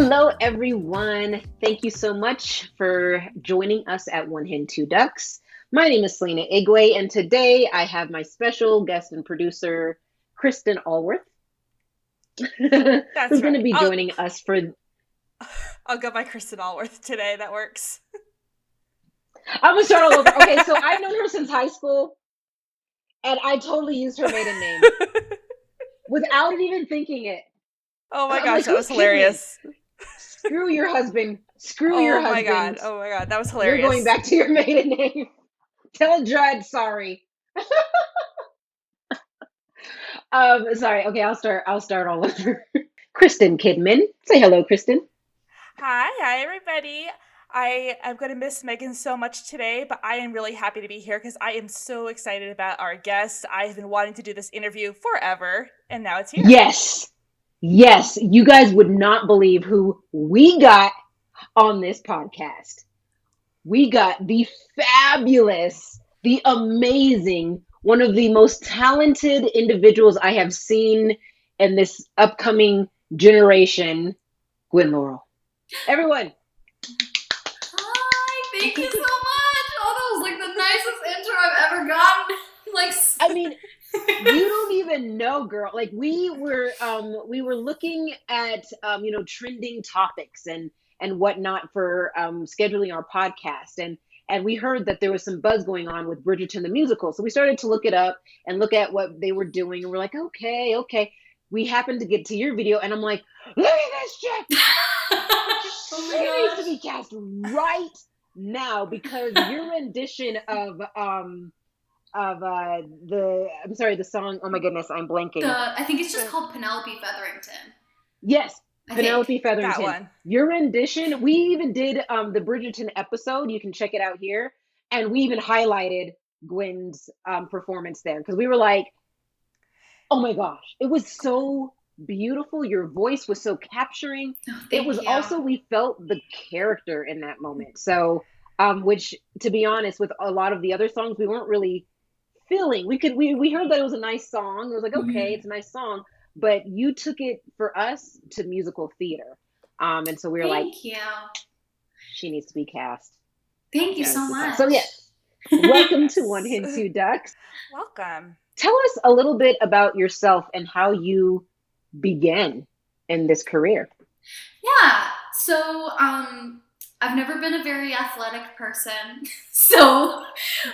Hello, everyone. Thank you so much for joining us at One Hen, Two Ducks. My name is Selena Igwe, and today I have my special guest and producer, Kristen Allworth, who's That's going to right. be I'll- joining us for. I'll go by Kristen Allworth today. That works. I'm going to start all over. Okay, so I've known her since high school, and I totally used her maiden name without even thinking it. oh my I'm gosh, like, that was hilarious. kidding? Screw your husband. Screw Oh your my husband. god. Oh my god, that was hilarious. You're going back to your maiden name. Tell Judd sorry. um, sorry. Okay, I'll start. I'll start all over. Kristen Kidman. Say hello, Kristen. Hi, hi everybody. I am going to miss Megan so much today, but I am really happy to be here because I am so excited about our guest. I have been wanting to do this interview forever, and now it's here. Yes. Yes. You guys would not believe who we got on this podcast. We got the fabulous, the amazing, one of the most talented individuals I have seen in this upcoming generation, Gwen Laurel. Everyone, Hi, thank you so much. Oh, that was like the nicest intro I've ever gotten. like, I mean, you don't even know girl. Like we were um we were looking at um you know trending topics and and whatnot for um scheduling our podcast. And and we heard that there was some buzz going on with Bridgerton the musical. So we started to look it up and look at what they were doing. And we're like okay okay. We happened to get to your video and I'm like look at this chick oh she needs to be cast right now because your rendition of um of uh the I'm sorry the song oh my goodness I'm blanking The, I think it's just called Penelope Featherington. yes I think. Penelope That Featherington one. your rendition we even did um the Bridgerton episode you can check it out here and we even highlighted Gwen's um performance there because we were like oh my gosh it was so beautiful your voice was so capturing Oh, it was you. also we felt the character in that moment so um which to be honest with a lot of the other songs we weren't really feeling we could we, we heard that it was a nice song it was like okay Mhm. it's a nice song but you took it for us to musical theater um and so we were like Thank you. she needs to be cast Thank you She so needs to be much. so yes welcome to one hen two ducks Welcome. tell us a little bit about yourself and how you began in this career Yeah. So, um, I've never been a very athletic person. So,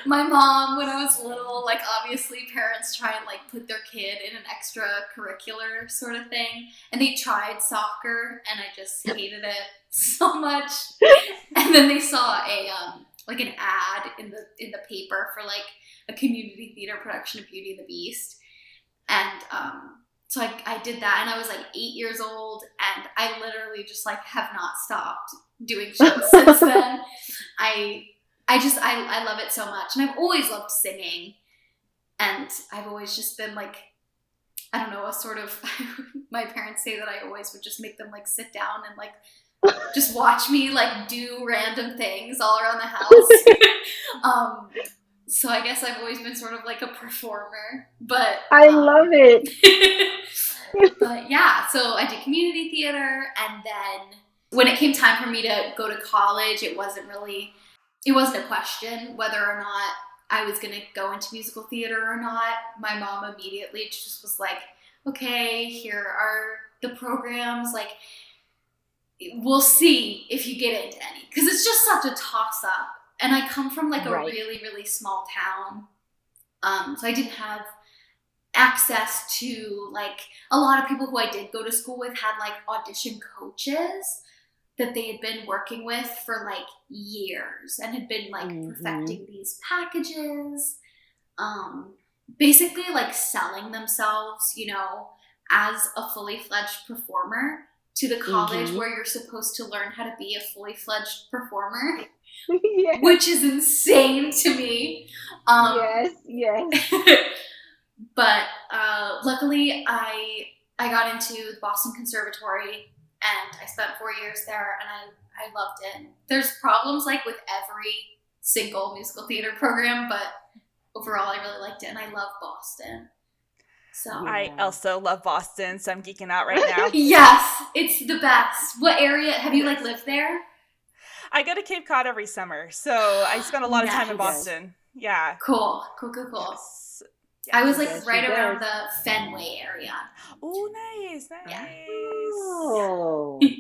my mom, when I was little, like obviously parents try and like put their kid in an extracurricular sort of thing, and they tried soccer, and I just hated it so much. And then they saw a um, like an ad in the in the paper for like a community theater production of Beauty and the Beast, and um, so I, I did that and I was like eight years old and I literally just like have not stopped doing shows since then. I I just I, I love it so much and I've always loved singing and I've always just been like I don't know a sort of my parents say that I always would just make them like sit down and like just watch me like do random things all around the house. um so I guess I've always been sort of like a performer, but i um, love it but yeah, so I did community theater, and then when it came time for me to go to college, it wasn't really, it wasn't a question whether or not I was gonna go into musical theater or not. My mom immediately just was like, "Okay, here are the programs. Like, we'll see if you get into any, because it's just such a toss up." And I come from like a Right. really, really small town, um, so I didn't have access to like a lot of people who I did go to school with had like audition coaches that they had been working with for like years and had been like Mhm. perfecting these packages um basically like selling themselves you know as a fully fledged performer to the college Mhm. where you're supposed to learn how to be a fully fledged performer yes which is insane to me um yes yes but uh, luckily, I I got into the Boston Conservatory and I spent four years there, and I I loved it. There's problems like with every single musical theater program, but overall, I really liked it, and I love Boston. So I Yeah. also love Boston, so I'm geeking out right now. yes, it's the best. What area have you like lived there? I go to Cape Cod every summer, so I spend a lot of time in Boston. Yeah. Cool, cool, cool, cool. Yes. I was like Yes, right around does. the Fenway area. Oh, nice, nice. Yeah. Oh.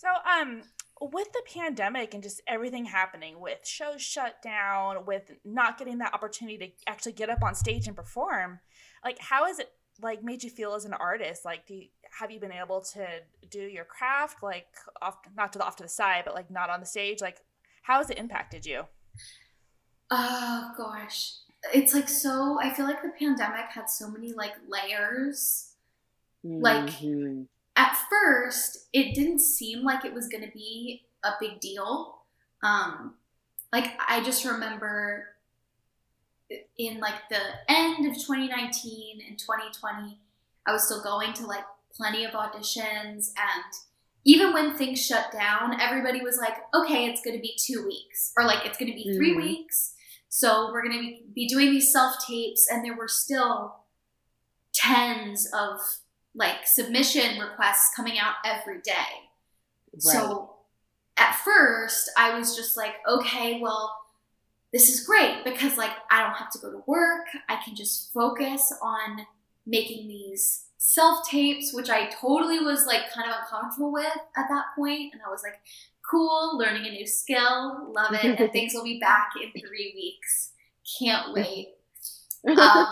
So, um, with the pandemic and just everything happening, with shows shut down, with not getting that opportunity to actually get up on stage and perform, like, how has it like made you feel as an artist? Like, do you, have you been able to do your craft like off not to the off to the side, but like not on the stage? Like, how has it impacted you? Oh gosh. It's like so I feel like the pandemic had so many like layers. Like- Mhm. At first, it didn't seem like it was going to be a big deal. Um like I just remember in like the end of 2019 and 2020, I was still going to like plenty of auditions and even when things shut down, everybody was like, okay, it's going to be two weeks or like it's going to be 3 Mhm. weeks. So we're going to be doing these self tapes. And there were still tens of like submission requests coming out every day. So at first, I was just like, okay, well, this is great because like I don't have to go to work. I can just focus on making these self tapes, which I totally was like kind of uncomfortable with at that point. And I was like, cool, learning a new skill, love it. And things will be back in three weeks. Can't wait. Um,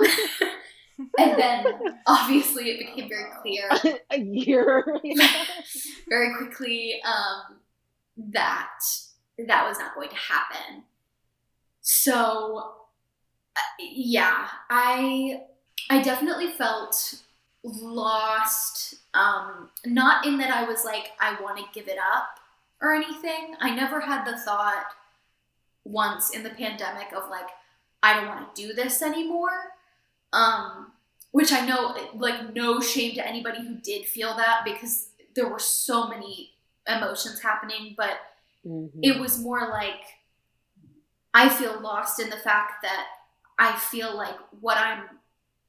and then obviously it became very clear a year. very quickly um, that that was not going to happen. So, uh, yeah, I I definitely felt lost. Um, not in that I was like I want to give it up or anything. I never had the thought once in the pandemic of like I don't want to do this anymore. Um, which I know, like, no shame to anybody who did feel that because there were so many emotions happening, but Mhm. it was more like I feel lost in the fact that I feel like what I'm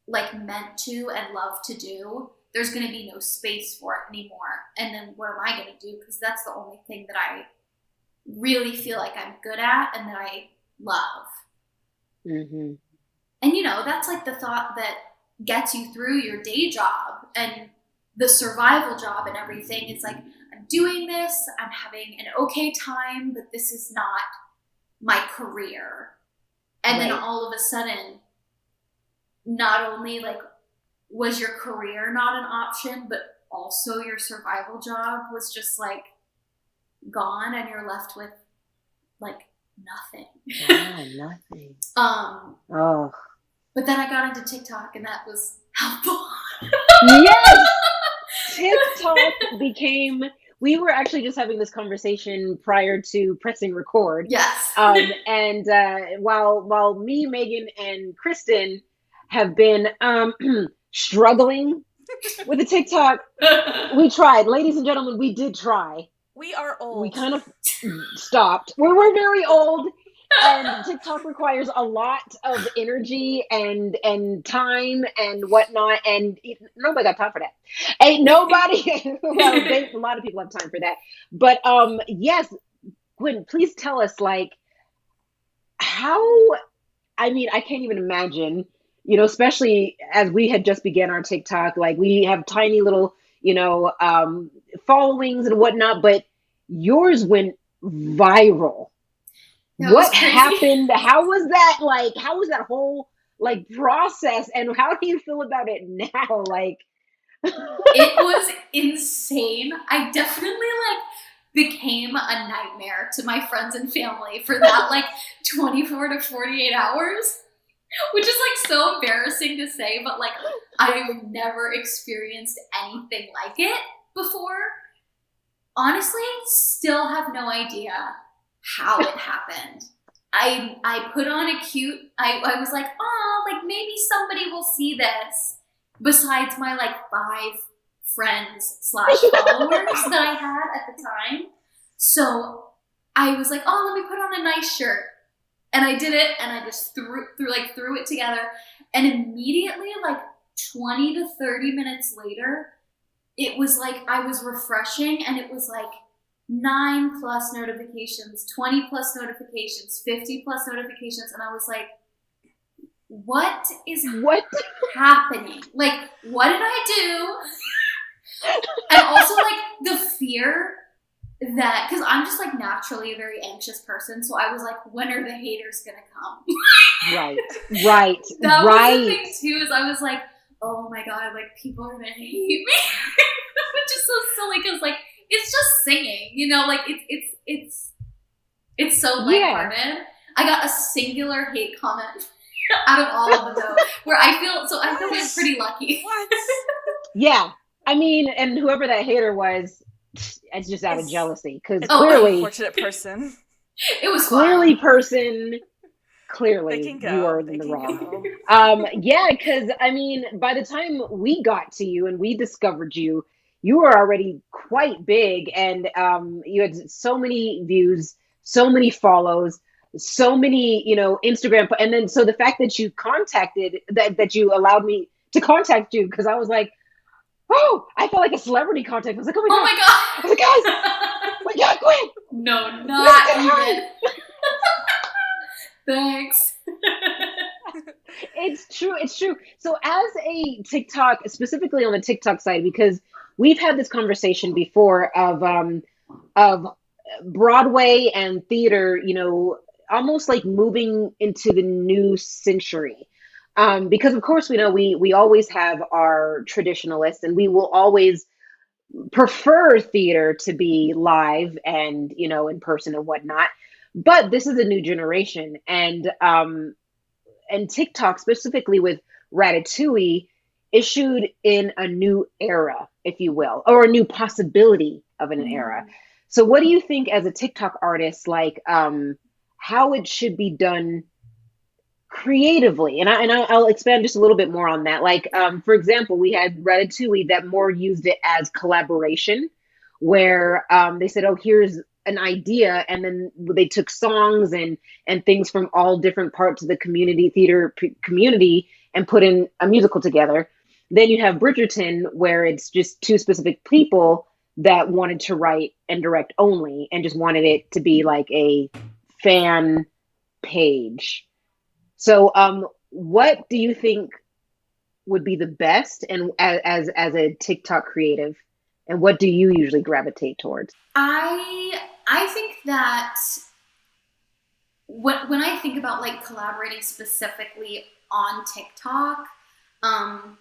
like meant to and love to do, there's going to be no space for it anymore. And then what am I going to do? Because that's the only thing that I really feel like I'm good at and that I love. Mhm. And you know, that's like the thought that gets you through your day job and the survival job and everything. It's like, I'm doing this, I'm having an okay time, but this is not my career. And then all of a sudden, not only like was your career not an option, but also your survival job was just like gone and you're left with like nothing. Wow, nothing. Um Oh. but then I got into TikTok and that was helpful. yes tiktok became we were actually just having this conversation prior to pressing record yes. um, and uh, while while me megan and kristen have been um, struggling with the tiktok we tried ladies and gentlemen we did try We are old. we kind of stopped we were very old and TikTok requires a lot of energy and and time and whatnot, and it- nobody got time for that. Ain't nobody. well, they, a lot of people have time for that, but um, yes, Gwen, please tell us like how. I mean, I can't even imagine. You know, especially as we had just began our TikTok, like we have tiny little, you know, um, followings and whatnot, but yours went viral That what happened how was that like how was that whole like process and how do you feel about it now like it was insane. I definitely like became a nightmare to my friends and family for that like 24 to 48 hours. Which is like so embarrassing to say, but like I've never experienced anything like it before. Honestly, still have no idea how it happened. I I put on a cute I, I was like, oh, like maybe somebody will see this besides my like five friends slash followers that I had at the time. So I was like, oh, let me put on a nice shirt. And I did it and I just threw threw like threw it together and immediately like 20 to 30 minutes later, it was like I was refreshing and it was like nine plus notifications, 20 plus notifications, 50 plus notifications. And I was like, what is What? happening? Like, what did I do? and also, like, the fear that, because I'm just like naturally a very anxious person. So I was like, when are the haters gonna come? Right. Right. that was right. the thing, too, is I was like, oh my god, like, people are gonna hate me. Which is so silly because, like, it's just singing, you know, like, it's, it's, it's, it's so Yeah. lighthearted. I got a singular hate comment out of all of them, though, where I feel, so I feel like pretty lucky. What? Yeah. I mean, and whoever that hater was, it's just out of jealousy because Oh, clearly, Unfortunate person. It was clearly, fun. person, clearly, you are in the wrong. Um, yeah, because I mean, by the time we got to you and we discovered you, you were already quite big, and um, you had so many views, so many follows, so many, you know, Instagram, and then so the fact that you contacted that that you allowed me to contact you because I was like, oh, I felt like a celebrity contact. I was like, oh my Oh god, oh my god, god! oh my god, Gwen. no, not even. Thanks. It's true. It's true. So, as a TikTok, specifically on the TikTok side, because we've had this conversation before of um, of Broadway and theater, you know, almost like moving into the new century. Um, because of course we know we we always have our traditionalists, and we will always prefer theater to be live and you know in person and whatnot. But this is a new generation, and um, and TikTok specifically with Ratatouille issued in a new era, if you will, or a new possibility of an era. So, what do you think as a TikTok artist, like um, how it should be done creatively? And I and I'll expand just a little bit more on that. Like, um, for example, we had Ratatouille that more used it as collaboration, where um, they said, "Oh, here's an idea," and then they took songs and and things from all different parts of the community theater p- community and put in a musical together. Then you have Bridgerton, where it's just two specific people that wanted to write and direct only and just wanted it to be like a fan page. So, um, what do you think would be the best and as as, a TikTok creative, and what do you usually gravitate towards? I I think that when when I think about like collaborating specifically on TikTok, um,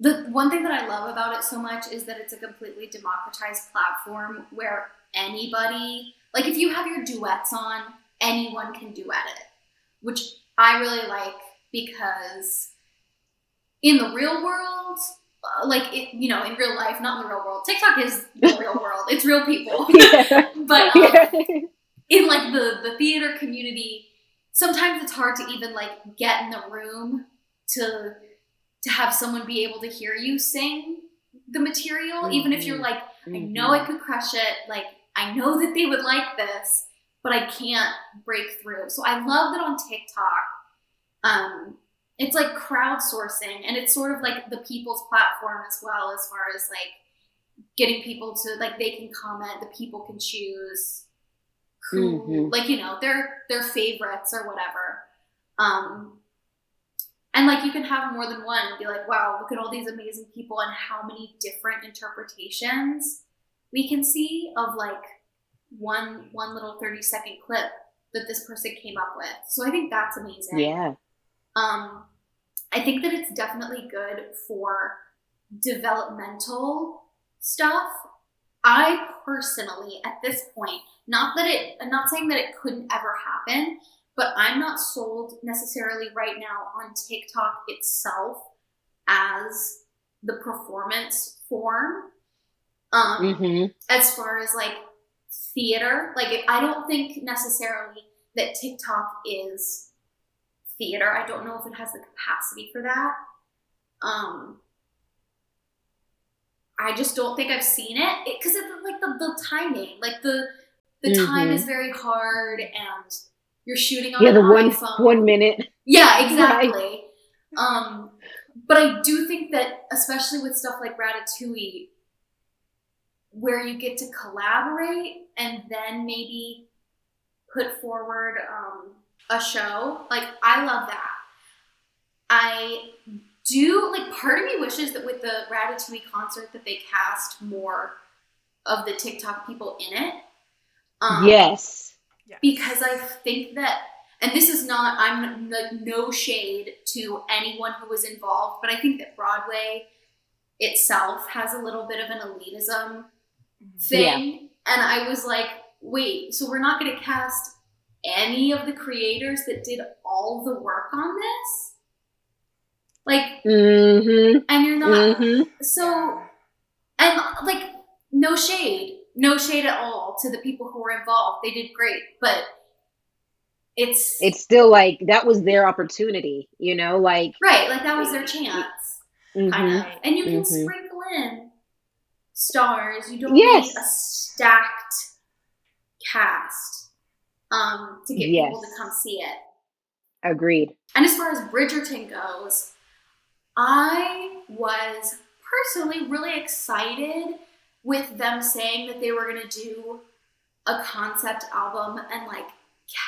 the one thing that I love about it so much is that it's a completely democratized platform where anybody, like if you have your duets on, anyone can duet it, which I really like because in the real world, uh, like it, you know, in real life, not in the real world, TikTok is the real world. It's real people. yeah. But um, in like the the theater community sometimes it's hard to even like get in the room to to have someone be able to hear you sing the material even if you're Mhm. like i know i could crush it like i know that they would like this but i can't break through so i love that on tiktok um it's like crowdsourcing and it's sort of like the people's platform as well as far as like getting people to like they can comment the people can choose who Mhm. like you know their their favorites or whatever um and like you can have more than one and be like wow look at all these amazing people and how many different interpretations we can see of like one one little 30 second clip that this person came up with so i think that's amazing yeah. um, I think that it's definitely good for developmental stuff. I personally, at this point, not that it, I'm not saying that it couldn't ever happen, but I'm not sold necessarily right now on TikTok itself as the performance form. Um, hmm as far as like theater. Like i don't think necessarily that tiktok is theater. I don't know if it has the capacity for that. Um i just don't think i've seen it. Because it, like the, the timing. Like the the time Mhm. is very hard and you're shooting on Yeah, the one iphone. one minute. yeah exactly. Um but I do think that, especially with stuff like Ratatouille, where you get to collaborate and then maybe put forward um, a show, like I love that. I do like part of me wishes that with the Ratatouille concert that they cast more of the TikTok people in it. Um, yes. Because I think that and this is not i'm like no shade to anyone who was involved but i think that broadway itself has a little bit of an elitism thing yeah. and i was like wait so we're not going to cast any of the creators that did all the work on this like mm-hmm. and you're not mm-hmm. so and like no shade no shade at all to the people who were involved they did great but it's it's still like that was their opportunity, you know, like right, like that was their chance, mm-hmm. kind of. And you can mm-hmm. sprinkle in stars. You don't yes. need a stacked cast um, to get yes. people to come see it. Agreed. And as far as Bridgerton goes, I was personally really excited with them saying that they were going to do a concept album and like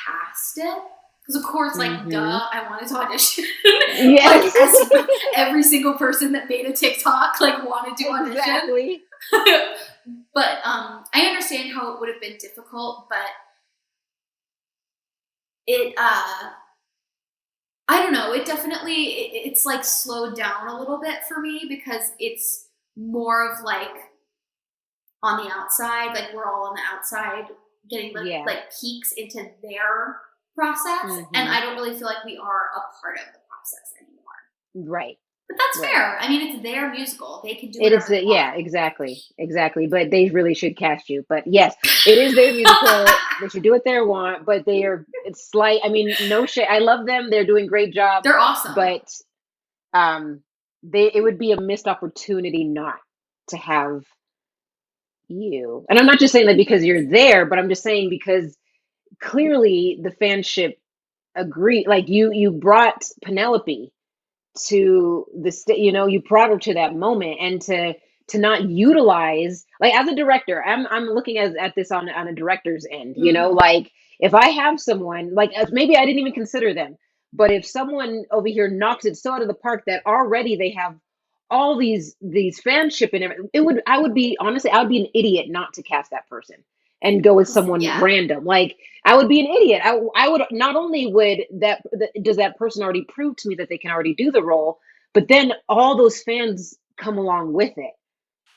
cast it. Because of course, like, mm-hmm. duh, I wanted to audition. Yes. like, every single person that made a TikTok like wanted to audition. Exactly. but um, I understand how it would have been difficult, but it uh, I don't know. It definitely it, it's like slowed down a little bit for me because it's more of like on the outside, like we're all on the outside getting like, yeah. like peeks into their process mm-hmm. and i don't really feel like we are a part of the process anymore right but that's right. fair. I mean it's their musical. They can do it is yeah exactly exactly. But they really should cast you. But yes it is their musical. They should do what they want but they are it's slight i mean no shit i love them. They're doing great job. They're awesome. But um they it would be a missed opportunity not to have you. And I'm not just saying that because you're there, but I'm just saying because clearly the fanship agree like you you brought Penelope to the state, you know, you brought her to that moment and to to not utilize like as a director, I'm I'm looking at, at this on on a director's end, you know, mm-hmm. like if I have someone like maybe I didn't even consider them, but if someone over here knocks it so out of the park that already they have all these these fanship and everything. It would I would be honestly I would be an idiot not to cast that person and go with someone yeah. random. Like I would be an idiot. I I would not only would that does that person already prove to me that they can already do the role, but then all those fans come along with it.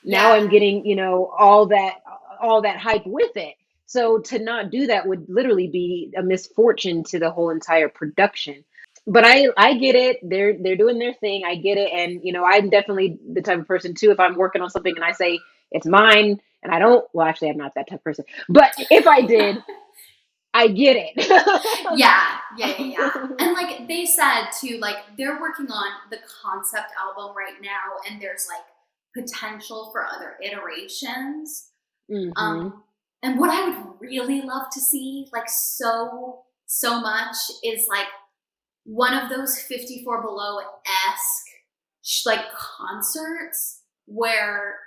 Now yeah. I'm getting you know all that all that hype with it. So to not do that would literally be a misfortune to the whole entire production but I I get it. They're they're doing their thing. I get it, and you know I'm definitely the type of person too. If I'm working on something and I say it's mine, and I don't, well, actually, I'm not that tough person. But if I did, I get it. yeah, yeah, yeah, yeah. And like they said too, like they're working on the concept album right now, and there's like potential for other iterations. Mm-hmm. Um, and what I would really love to see, like so so much, is like one of those 54 below esque like concerts where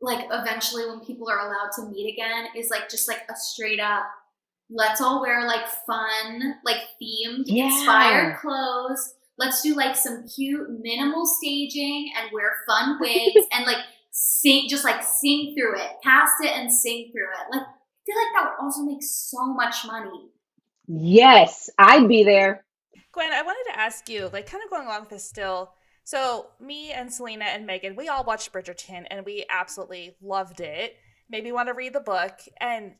like eventually when people are allowed to meet again is like just like a straight up let's all wear like fun like themed yeah. inspired clothes let's do like some cute minimal staging and wear fun wigs and like sing just like sing through it cast it and sing through it like i feel like that would also make so much money yes i'd be there Gwen, I wanted to ask you, like, kind of going along with this still. So, me and Selena and Megan, we all watched Bridgerton and we absolutely loved it. Made me want to read the book. And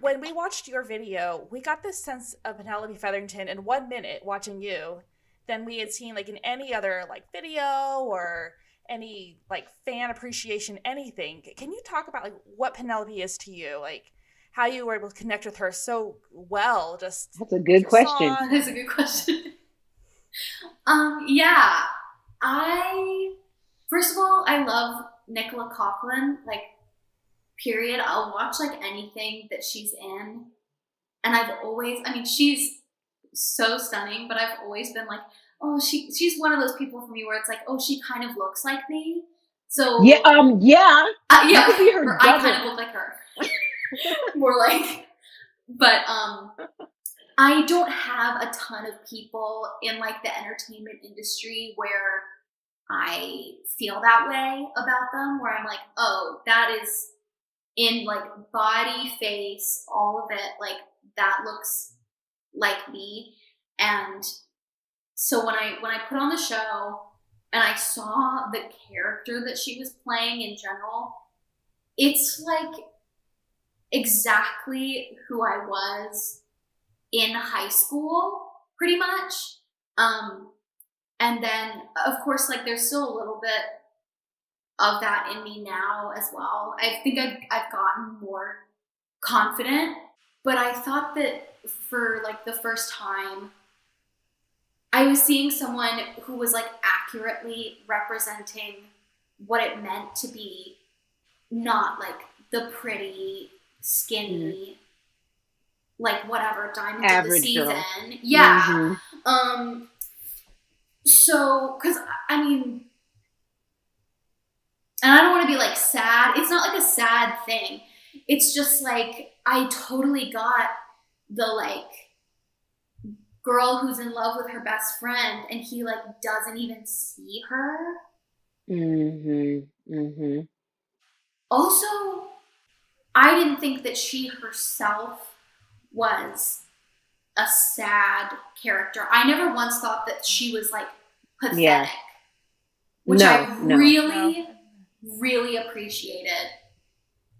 when we watched your video, we got this sense of Penelope Featherington in one minute watching you than we had seen, like, in any other, like, video or any, like, fan appreciation, anything. Can you talk about, like, what Penelope is to you? Like, how you were able to connect with her so well. Just that's a good question. That's a good question. um, yeah, I first of all, I love Nicola Coughlan. Like, period. I'll watch like anything that she's in, and I've always, I mean, she's so stunning, but I've always been like, oh, she she's one of those people for me where it's like, oh, she kind of looks like me. So Yeah, um, yeah. uh, yeah, could her or I kind of look like her. More like, but um, I don't have a ton of people in like the entertainment industry where I feel that way about them. Where I'm like, oh, that is in like body, face, all of it. Like that looks like me, and so when I when I put on the show and I saw the character that she was playing in general, it's like exactly who I was in high school, pretty much. Um, and then, of course, like there's still a little bit of that in me now as well. I think I've, I've gotten more confident, but I thought that for like the first time, I was seeing someone who was like accurately representing what it meant to be not like the pretty, skinny, like whatever diamond of the season. girl. Yeah. Mhm. Um. So, because I mean, and I don't want to be like sad. It's not like a sad thing. It's just like I totally got the like girl who's in love with her best friend, and he like doesn't even see her. Mhm. Mhm. Also, I didn't think that she herself was a sad character. I never once thought that she was like pathetic, Yeah. which No, I no. really, really appreciated.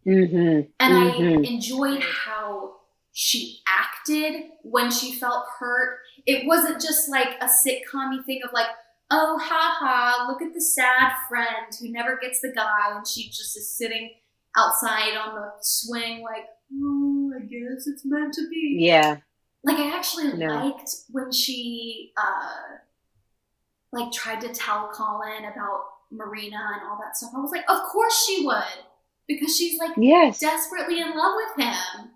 Mhm. And Mhm. I enjoyed how she acted when she felt hurt. It wasn't just like a sitcom thing of like, oh, haha, look at the sad friend who never gets the guy, and she just is sitting outside on the swing, like, oh, I guess it's meant to be. Yeah. Like, I actually No. liked when she, uh, like, tried to tell Colin about Marina and all that stuff. I was like, of course she would, because she's like Yes. desperately in love with him.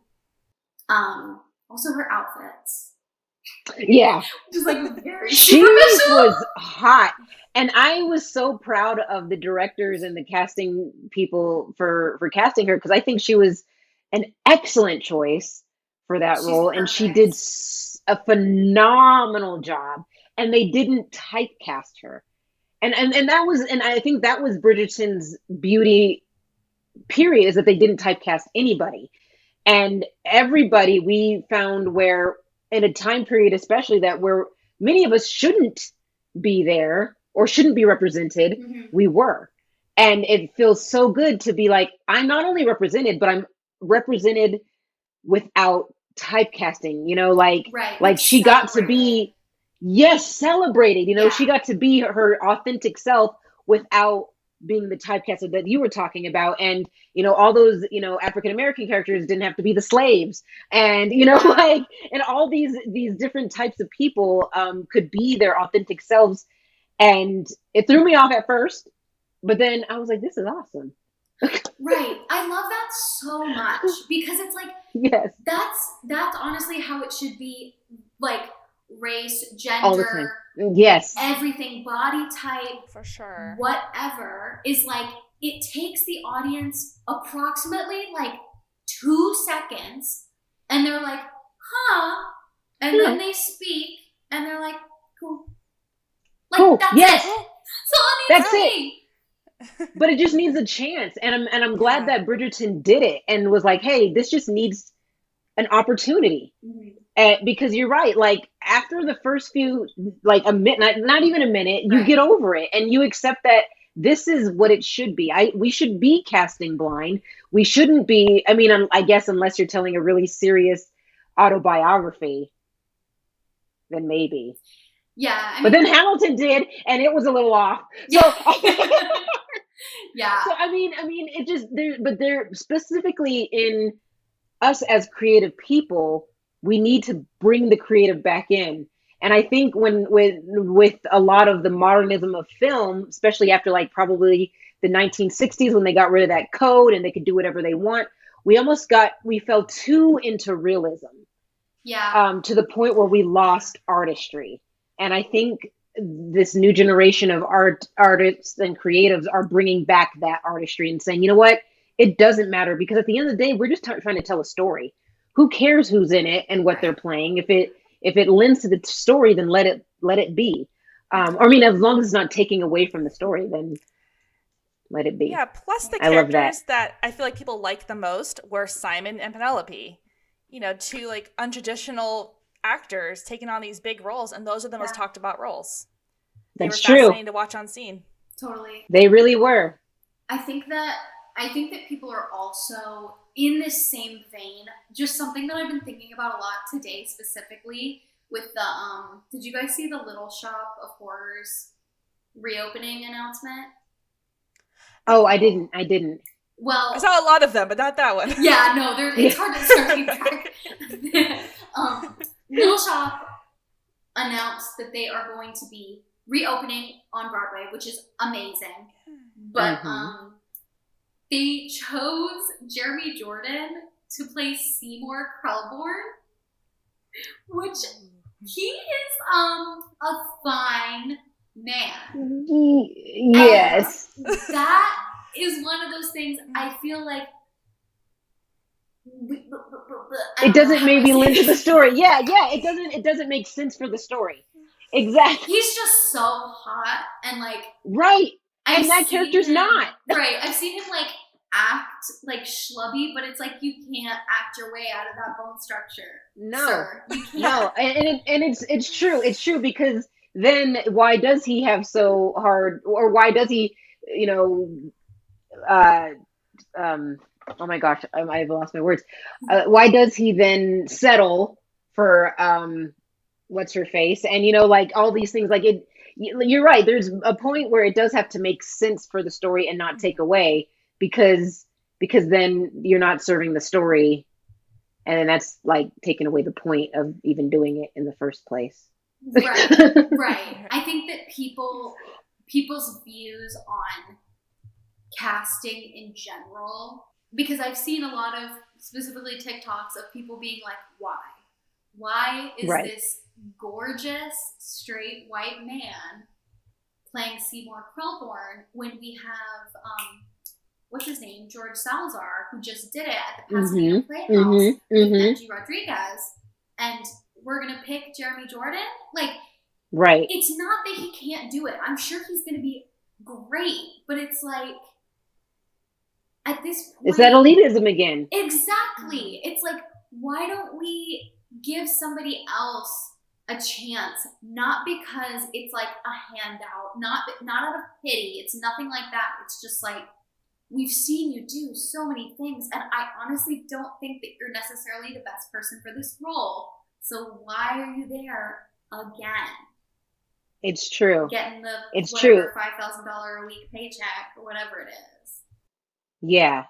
Um, also her outfits, Yeah. just like very she was hot and i was so proud of the directors and the casting people for for casting her because i think she was an excellent choice for that She's role and she did a phenomenal job and they didn't typecast her. And and, and that was and i think that was bridgerton's beauty period is that they didn't typecast anybody. And everybody we found where in a time period especially that where many of us shouldn't be there or shouldn't be represented Mhm. we were. And it feels so good to be like i'm not only represented but i'm represented without typecasting you know like Right. like she got to be yes celebrated you know Yeah. she got to be her authentic self without being the typecasted that you were talking about and you know all those you know african american characters didn't have to be the slaves and you know like and all these these different types of people um could be their authentic selves and it threw me off at first but then i was like this is awesome Right. I love that so much because it's like yes that's that's honestly how it should be. Like race, All the time. gender, yes everything, body type, For sure. whatever is like it takes the audience approximately like two seconds and they're like huh and then hmm. they speak and they're like cool like Cool. that's Yes. it that's all it needs That's to it. But it just needs a chance. And i'm and i'm glad Yeah. that bridgerton did it and was like hey this just needs an opportunity. Uh, because you're right like after the first few like a minute not, even a minute you Right. get over it and you accept that this is what it should be. I we should be casting blind. We shouldn't be i mean i guess unless you're telling a really serious autobiography then maybe. Yeah I but then hamilton did and it was a little off. So yeah yeah so I mean, I mean, it just there, but they're specifically in us as creative people. We need to bring the creative back in, and I think when with with a lot of the modernism of film, especially after like probably the 1960s when they got rid of that code and they could do whatever they want, we almost got we fell too into realism yeah um, to the point where we lost artistry. And I think this new generation of art artists and creatives are bringing back that artistry and saying, you know what, it doesn't matter because at the end of the day, we're just t- trying to tell a story. Who cares who's in it and what they're playing? If it if it lends to the story, then let it let it be. Um, or I mean, as long as it's not taking away from the story, then let it be. Yeah. Plus, the I love characters that. that. I feel like people like the most were Simon and Penelope. You know, two like untraditional actors taking on these big roles, and those are the most talked about roles. They That's were true. fascinating to watch on scene. Totally. They really were. I think that I think that people are also in this same vein. Just something that I've been thinking about a lot today, specifically with the um. Did you guys see the Little Shop of Horrors reopening announcement? Oh, I didn't. I didn't. Well, I saw a lot of them, but not that one. yeah, no, there, it's hard to start keeping track. um, Little Shop announced that they are going to be reopening on Broadway, which is amazing. But Mhm. um, they chose Jeremy Jordan to play Seymour Krelborn, which he is um a fine man. Y- Yes. That is one of those things I feel like. It doesn't maybe lend to the story. Yeah, yeah. It doesn't. It doesn't make sense for the story. Exactly. He's just so hot and like Right. I've And that character's him- not. right. I've seen him like act like schlubby, but it's like you can't act your way out of that bone structure. No. sir. you can't. No. And and, it, and it's it's true. It's true because then why does he have so hard, or why does he, you know, uh, um, oh my gosh, I, I've lost my words. Uh, why does he then settle for um, what's her face? And you know, like all these things, like it. you- You're right. There's a point where it does have to make sense for the story and not take mm-hmm. away because because then you're not serving the story, and then that's like taking away the point of even doing it in the first place. Right. right i think that people people's views on casting in general because i've seen a lot of specifically tiktoks of people being like why why is Right. this gorgeous straight white man playing seymour krelborn when we have um what's his name george salazar who just did it at the pasadena playhouse Mhm, with mhm. MJ rodriguez and we're gonna pick jeremy jordan like Right. it's not that he can't do it. I'm sure he's going to be great, but it's like at this point, It's that elitism again. exactly. It's like why don't we give somebody else a chance? Not because it's like a handout, not not out of pity. It's nothing like that. It's just like we've seen you do so many things, and I honestly don't think that you're necessarily the best person for this role. So why are you there again? It's true. getting the It's whatever, true. five thousand dollar a week paycheck or whatever it is. Yeah,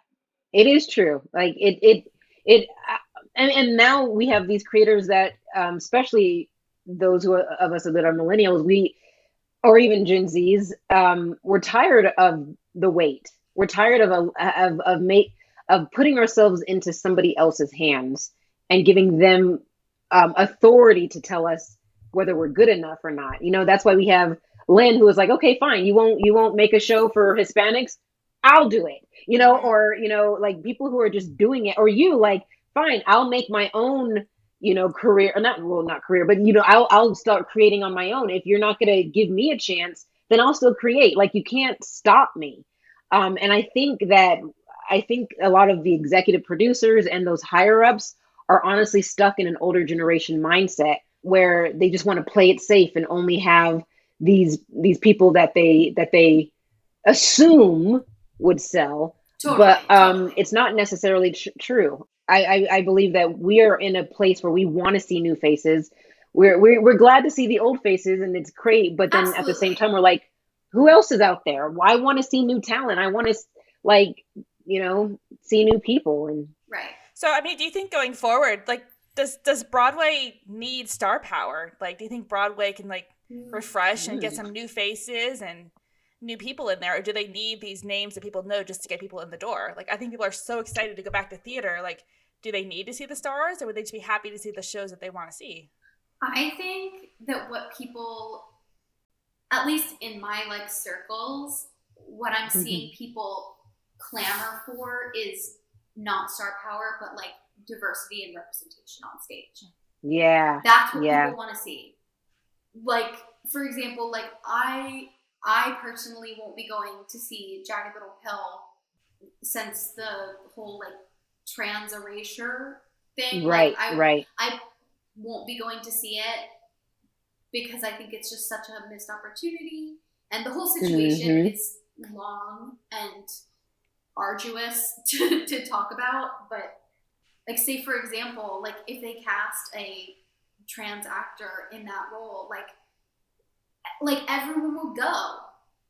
it is true. Like it, it, it, uh, and and now we have these creators that, um, especially those who are, of us that are millennials, we, or even Gen Zs, um, we're tired of the wait. We're tired of a of of make of putting ourselves into somebody else's hands and giving them um, authority to tell us whether we're good enough or not. You know, that's why we have Lin, who was like, okay, fine, you won't you won't make a show for Hispanics. I'll do it. You know, or you know, like people who are just doing it, or you like, fine, I'll make my own, you know, career or not well, not career, but you know, I'll I'll start creating on my own. If you're not gonna give me a chance, then I'll still create. Like you can't stop me. Um, and I think that I think a lot of the executive producers and those higher ups are honestly stuck in an older generation mindset where they just want to play it safe and only have these these people that they that they assume would sell Totally, but um it's not necessarily tr- true I, I i believe that we are in a place where we want to see new faces we're, we're we're glad to see the old faces and it's great but then at the same time we're like who else is out there Well, i want to see new talent i want to like you know see new people and right. So, I mean, do you think going forward, like, does does Broadway need star power? Like, do you think Broadway can like refresh and get Mm. some new faces and new people in there, or do they need these names that people know just to get people in the door? Like, I think people are so excited to go back to theater. Like, do they need to see the stars, or would they just be happy to see the shows that they want to see? I think that what people at least in my like circles, what I'm Mm-hmm. seeing people clamor for is not star power, but like diversity and representation on stage. Yeah. That's what Yeah. people want to see. Like, for example, like I I personally won't be going to see Jagged Little Pill since the whole like trans erasure thing. Right. Like, I, right. I won't be going to see it because I think it's just such a missed opportunity. And the whole situation Mhm. is long and arduous to, to talk about. But, like, say, for example, like if they cast a trans actor in that role, like, like everyone will go.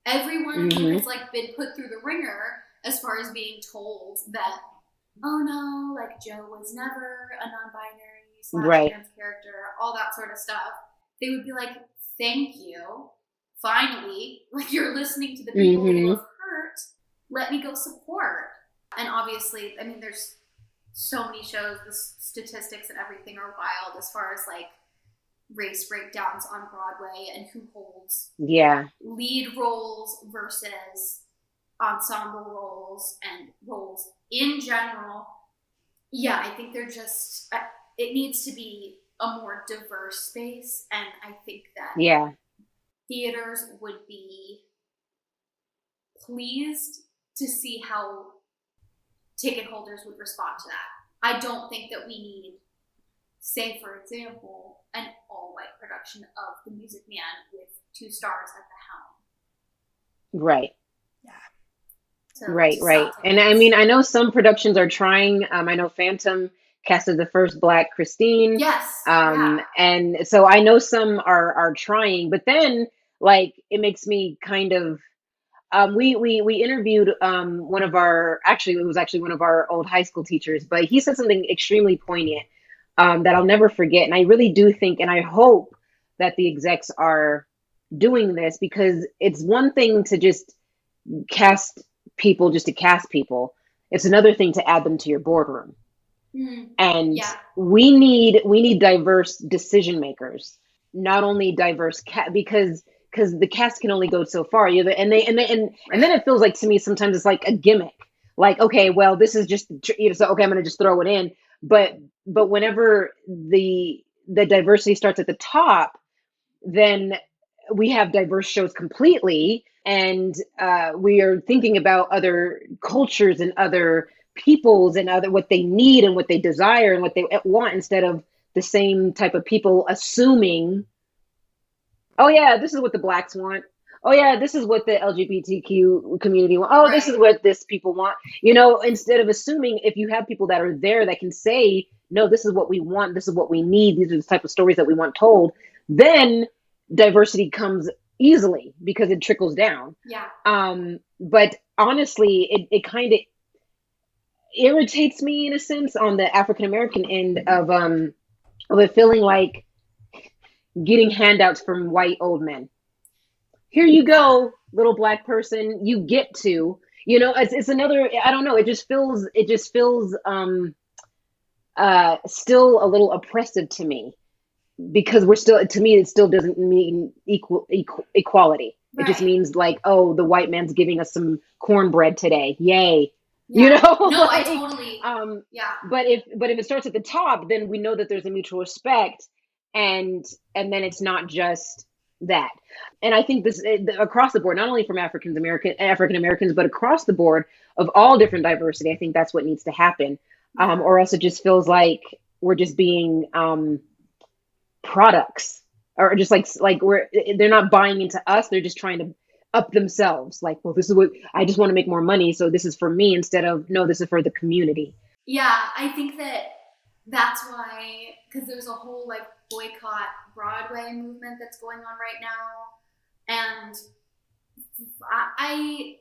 Everyone who Mhm. has like been put through the ringer as far as being told that oh no, like Jo was never a non-binary Right. trans character, all that sort of stuff. They would be like, "Thank you, finally, like you're listening to the people Mhm. who have hurt. Let me go support." And obviously, I mean, there's so many shows. The statistics and everything are wild as far as like race breakdowns on Broadway and who holds Yeah. lead roles versus ensemble roles and roles in general. Yeah, I think they're just, uh, it needs to be a more diverse space. And I think that Yeah. theaters would be pleased to see how ticket holders would respond to that. I don't think that we need, say, for example, an white production of The Music Man with two stars at the helm. Right. to- Right, right. And I mean, I know some productions are trying. Um, I know Phantom casted the first Black Christine. yes, Um, yeah. and so I know some are are trying, but then like it makes me kind of. Um, we we we interviewed um one of our actually it was actually one of our old high school teachers, but he said something extremely poignant um, that I'll never forget, and I really do think and I hope that the execs are doing this because it's one thing to just cast people just to cast people. It's another thing to add them to your boardroom Mhm. and Yeah. we need we need diverse decision makers not only diverse cat because because the cast can only go so far you and they and they and, and then it feels like to me sometimes it's like a gimmick like okay well this is just you know so okay i'm gonna just throw it in but but whenever the the diversity starts at the top then we have diverse shows completely. And uh, we are thinking about other cultures and other peoples and other what they need and what they desire and what they want instead of the same type of people assuming oh yeah this is what the blacks want oh yeah this is what the lgbtq community want oh this is what this people want. You know instead of assuming if you have people that are there that can say no this is what we want this is what we need these are the type of stories that we want told then diversity comes easily because it trickles down. Yeah, um but honestly it, it kind of irritates me in a sense on the african american end of um of it feeling like getting handouts from white old men here you go little black person you get to you know it's, it's another i don't know it just feels it just feels um uh still a little oppressive to me because we're still to me it still doesn't mean equal, equal equality. It just means like oh the white man's giving us some cornbread today. Yay. Yeah. you know? No, I totally. um yeah, but if but if it starts at the top then we know that there's a mutual respect and and then it's not just that. And i think this eh, across the board not only from african american african americans but across the board of all different diversity i think that's what needs to happen. Um or else it just feels like we're just being um products or just like like we're eh, they're not buying into us. They're just trying to up themselves. Like well this is what i just want to make more money so this is for me instead of no this is for the community. Yeah. I think that that's why because there's a whole like boycott Broadway movement that's going on right now, and I, I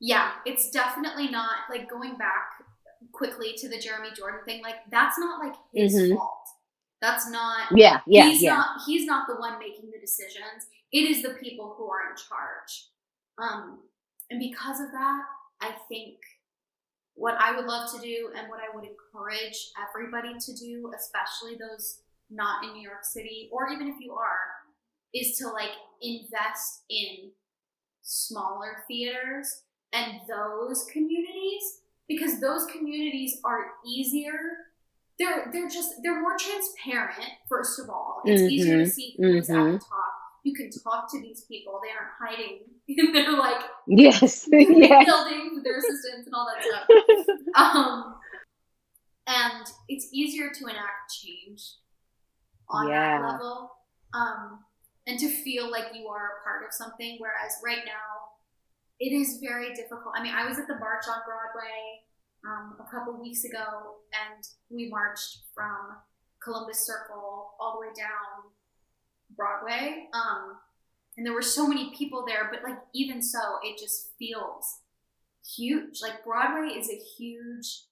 yeah, it's definitely not like going back quickly to the Jeremy Jordan thing. Like that's not like his Mhm. fault. That's not yeah yeah he's yeah not he's not the one making the decisions. It is the people who are in charge. Um, and because of that, I think what I would love to do and what I would encourage everybody to do, especially those not in New York City, or even if you are, is to like invest in smaller theaters and those communities because those communities are easier. They're they're just they're more transparent first of all. It's mm-hmm. easier to see who's mm-hmm. at the top. You can talk to these people. They aren't hiding. They're like yes. yes. building their assistants and all that stuff. Um and it's easier to enact change on yeah. that level um and to feel like you are a part of something whereas right now it is very difficult. I mean, I was at the March on Broadway um, a couple weeks ago, and we marched from Columbus Circle all the way down Broadway. Um, and there were so many people there, but like even so, it just feels huge. Like Broadway is a huge,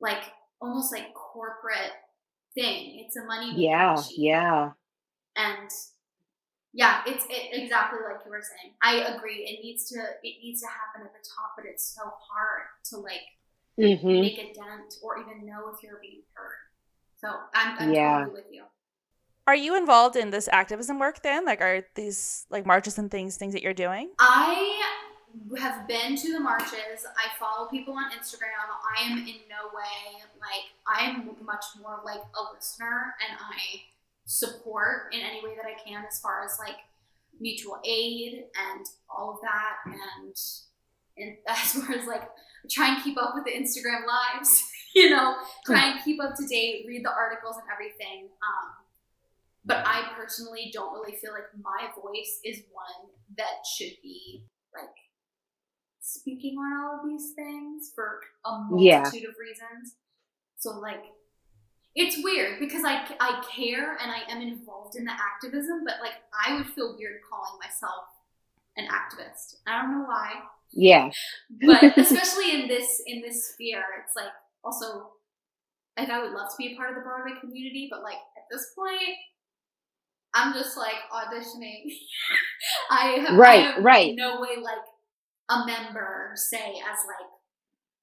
like almost like corporate thing. It's a money. Yeah, machine. yeah. And yeah, it's it, exactly like you were saying. I agree. It needs to it needs to happen at the top, but it's so hard to like mm-hmm. make a dent or even know if you're being heard. So I'm, I'm yeah. totally with you. Are you involved in this activism work then? Like, are these like marches and things things that you're doing? I have been to the marches. I follow people on Instagram. I am in no way like I am much more like a listener, and I support in any way that I can as far as like mutual aid and all of that and and as far as like try and keep up with the Instagram lives, you know, try and keep up to date, read the articles and everything. Um, but I personally don't really feel like my voice is one that should be like speaking on all of these things for a multitude yeah. of reasons. So like it's weird because I, I care and I am involved in the activism, but like I would feel weird calling myself an activist. I don't know why. Yeah. but especially in this in this sphere, it's like also like I would love to be a part of the Broadway community, but like at this point, I'm just like auditioning. I have, right, I have right. no way like a member say as like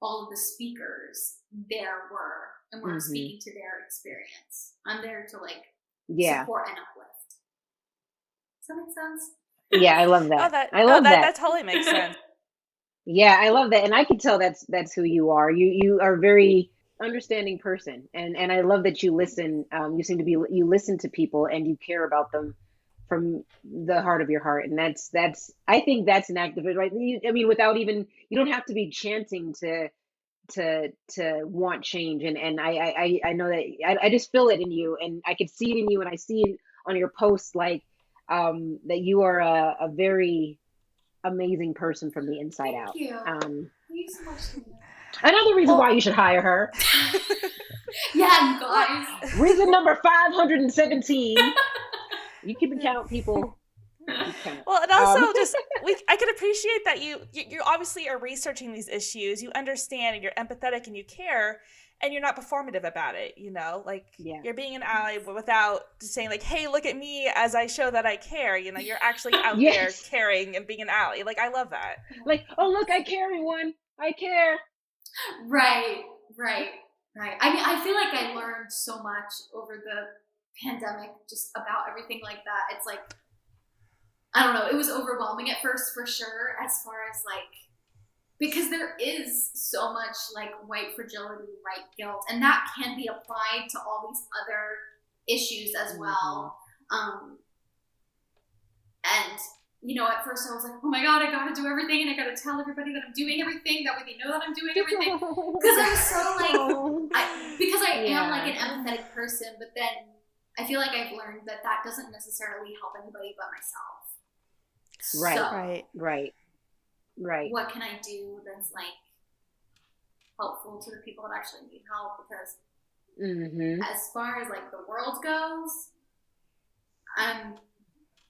all of the speakers there were and we're mm-hmm. speaking to their experience. I'm there to like yeah. support and uplift. Does that make sense? Yeah, I love that. oh, that I love that, that. That totally makes sense. yeah, I love that, and I can tell that's that's who you are. You you are a very understanding person, and and I love that you listen. Um, you seem to be you listen to people and you care about them from the heart of your heart, and that's that's I think that's an activist, right? I mean, without even you don't have to be chanting to to to want change and and I I I know that I, I just feel it in you and I can see it in you and I see it on your posts like um that you are a, a very amazing person from the inside Thank out. You. Um Thank you so much. Another reason why you should hire her. yeah, guys. Reason number 517. you keep count, people well, and also um. just we, I can appreciate that you, you you obviously are researching these issues. You understand and you're empathetic and you care, and you're not performative about it. You know, like yeah. you're being an ally without saying like, "Hey, look at me as I show that I care." You know, you're actually out yes. there caring and being an ally. Like I love that. Like, oh look, I care, everyone. I care. Right, right, right. I mean, I feel like I learned so much over the pandemic just about everything like that. It's like I don't know, it was overwhelming at first for sure, as far as like, because there is so much like white fragility, white guilt, and that can be applied to all these other issues as mm-hmm. well. Um, and you know, at first I was like, oh my god, I gotta do everything and I gotta tell everybody that I'm doing everything, that way they know that I'm doing everything. Because I'm so like, I, because I yeah. am like an empathetic person, but then I feel like I've learned that that doesn't necessarily help anybody but myself. Right. So, right. Right. Right. What can I do that's like helpful to the people that actually need help? Because mm-hmm. as far as like the world goes, I'm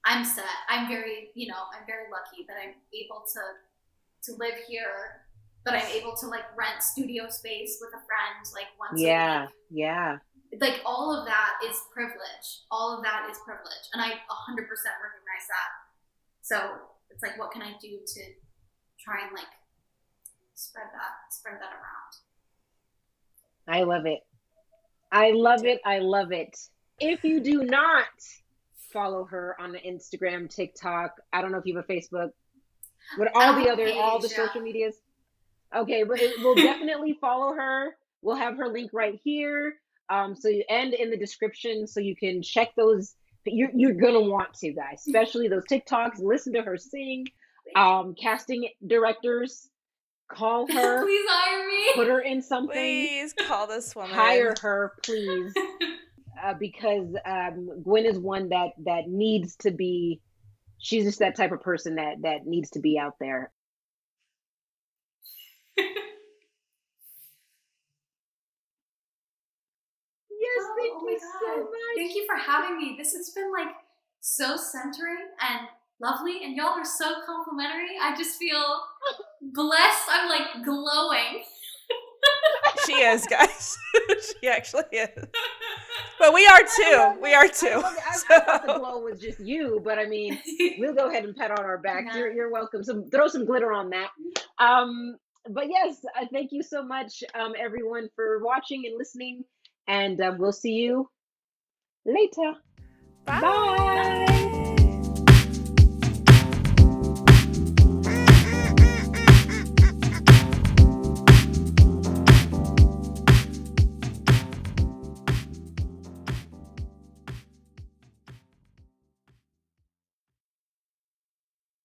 I'm set. I'm very, you know, I'm very lucky that I'm able to to live here, but I'm able to like rent studio space with a friend like once a year. yeah, Yeah. Like all of that is privilege. All of that is privilege. And I 100% recognize that. So it's like, what can I do to try and like spread that, spread that around? I love it. I love it. I love it. If you do not follow her on the Instagram, TikTok. I don't know if you have a Facebook. But all the other, page, all the yeah. social medias. Okay, we'll definitely follow her. We'll have her link right here. Um, so you, end in the description, so you can check those. You're you're gonna want to, guys, especially those TikToks. Listen to her sing. Um, casting directors, call her. please hire me. Put her in something. Please call this woman. Hire her, please. uh, because um, Gwen is one that that needs to be. She's just that type of person that that needs to be out there. Yes, oh, thank oh you so much. Thank you for having me. This has been like so centering and lovely, and y'all are so complimentary. I just feel blessed. I'm like glowing. she is, guys. she actually is. But we are too. We are too. I, I, so. I, thought the glow was just you, but I mean, we'll go ahead and pat on our back. Yeah. You're, you're welcome. So throw some glitter on that. Um, but yes, uh, thank you so much, um, everyone, for watching and listening. And uh, we'll see you later. Bye. Bye.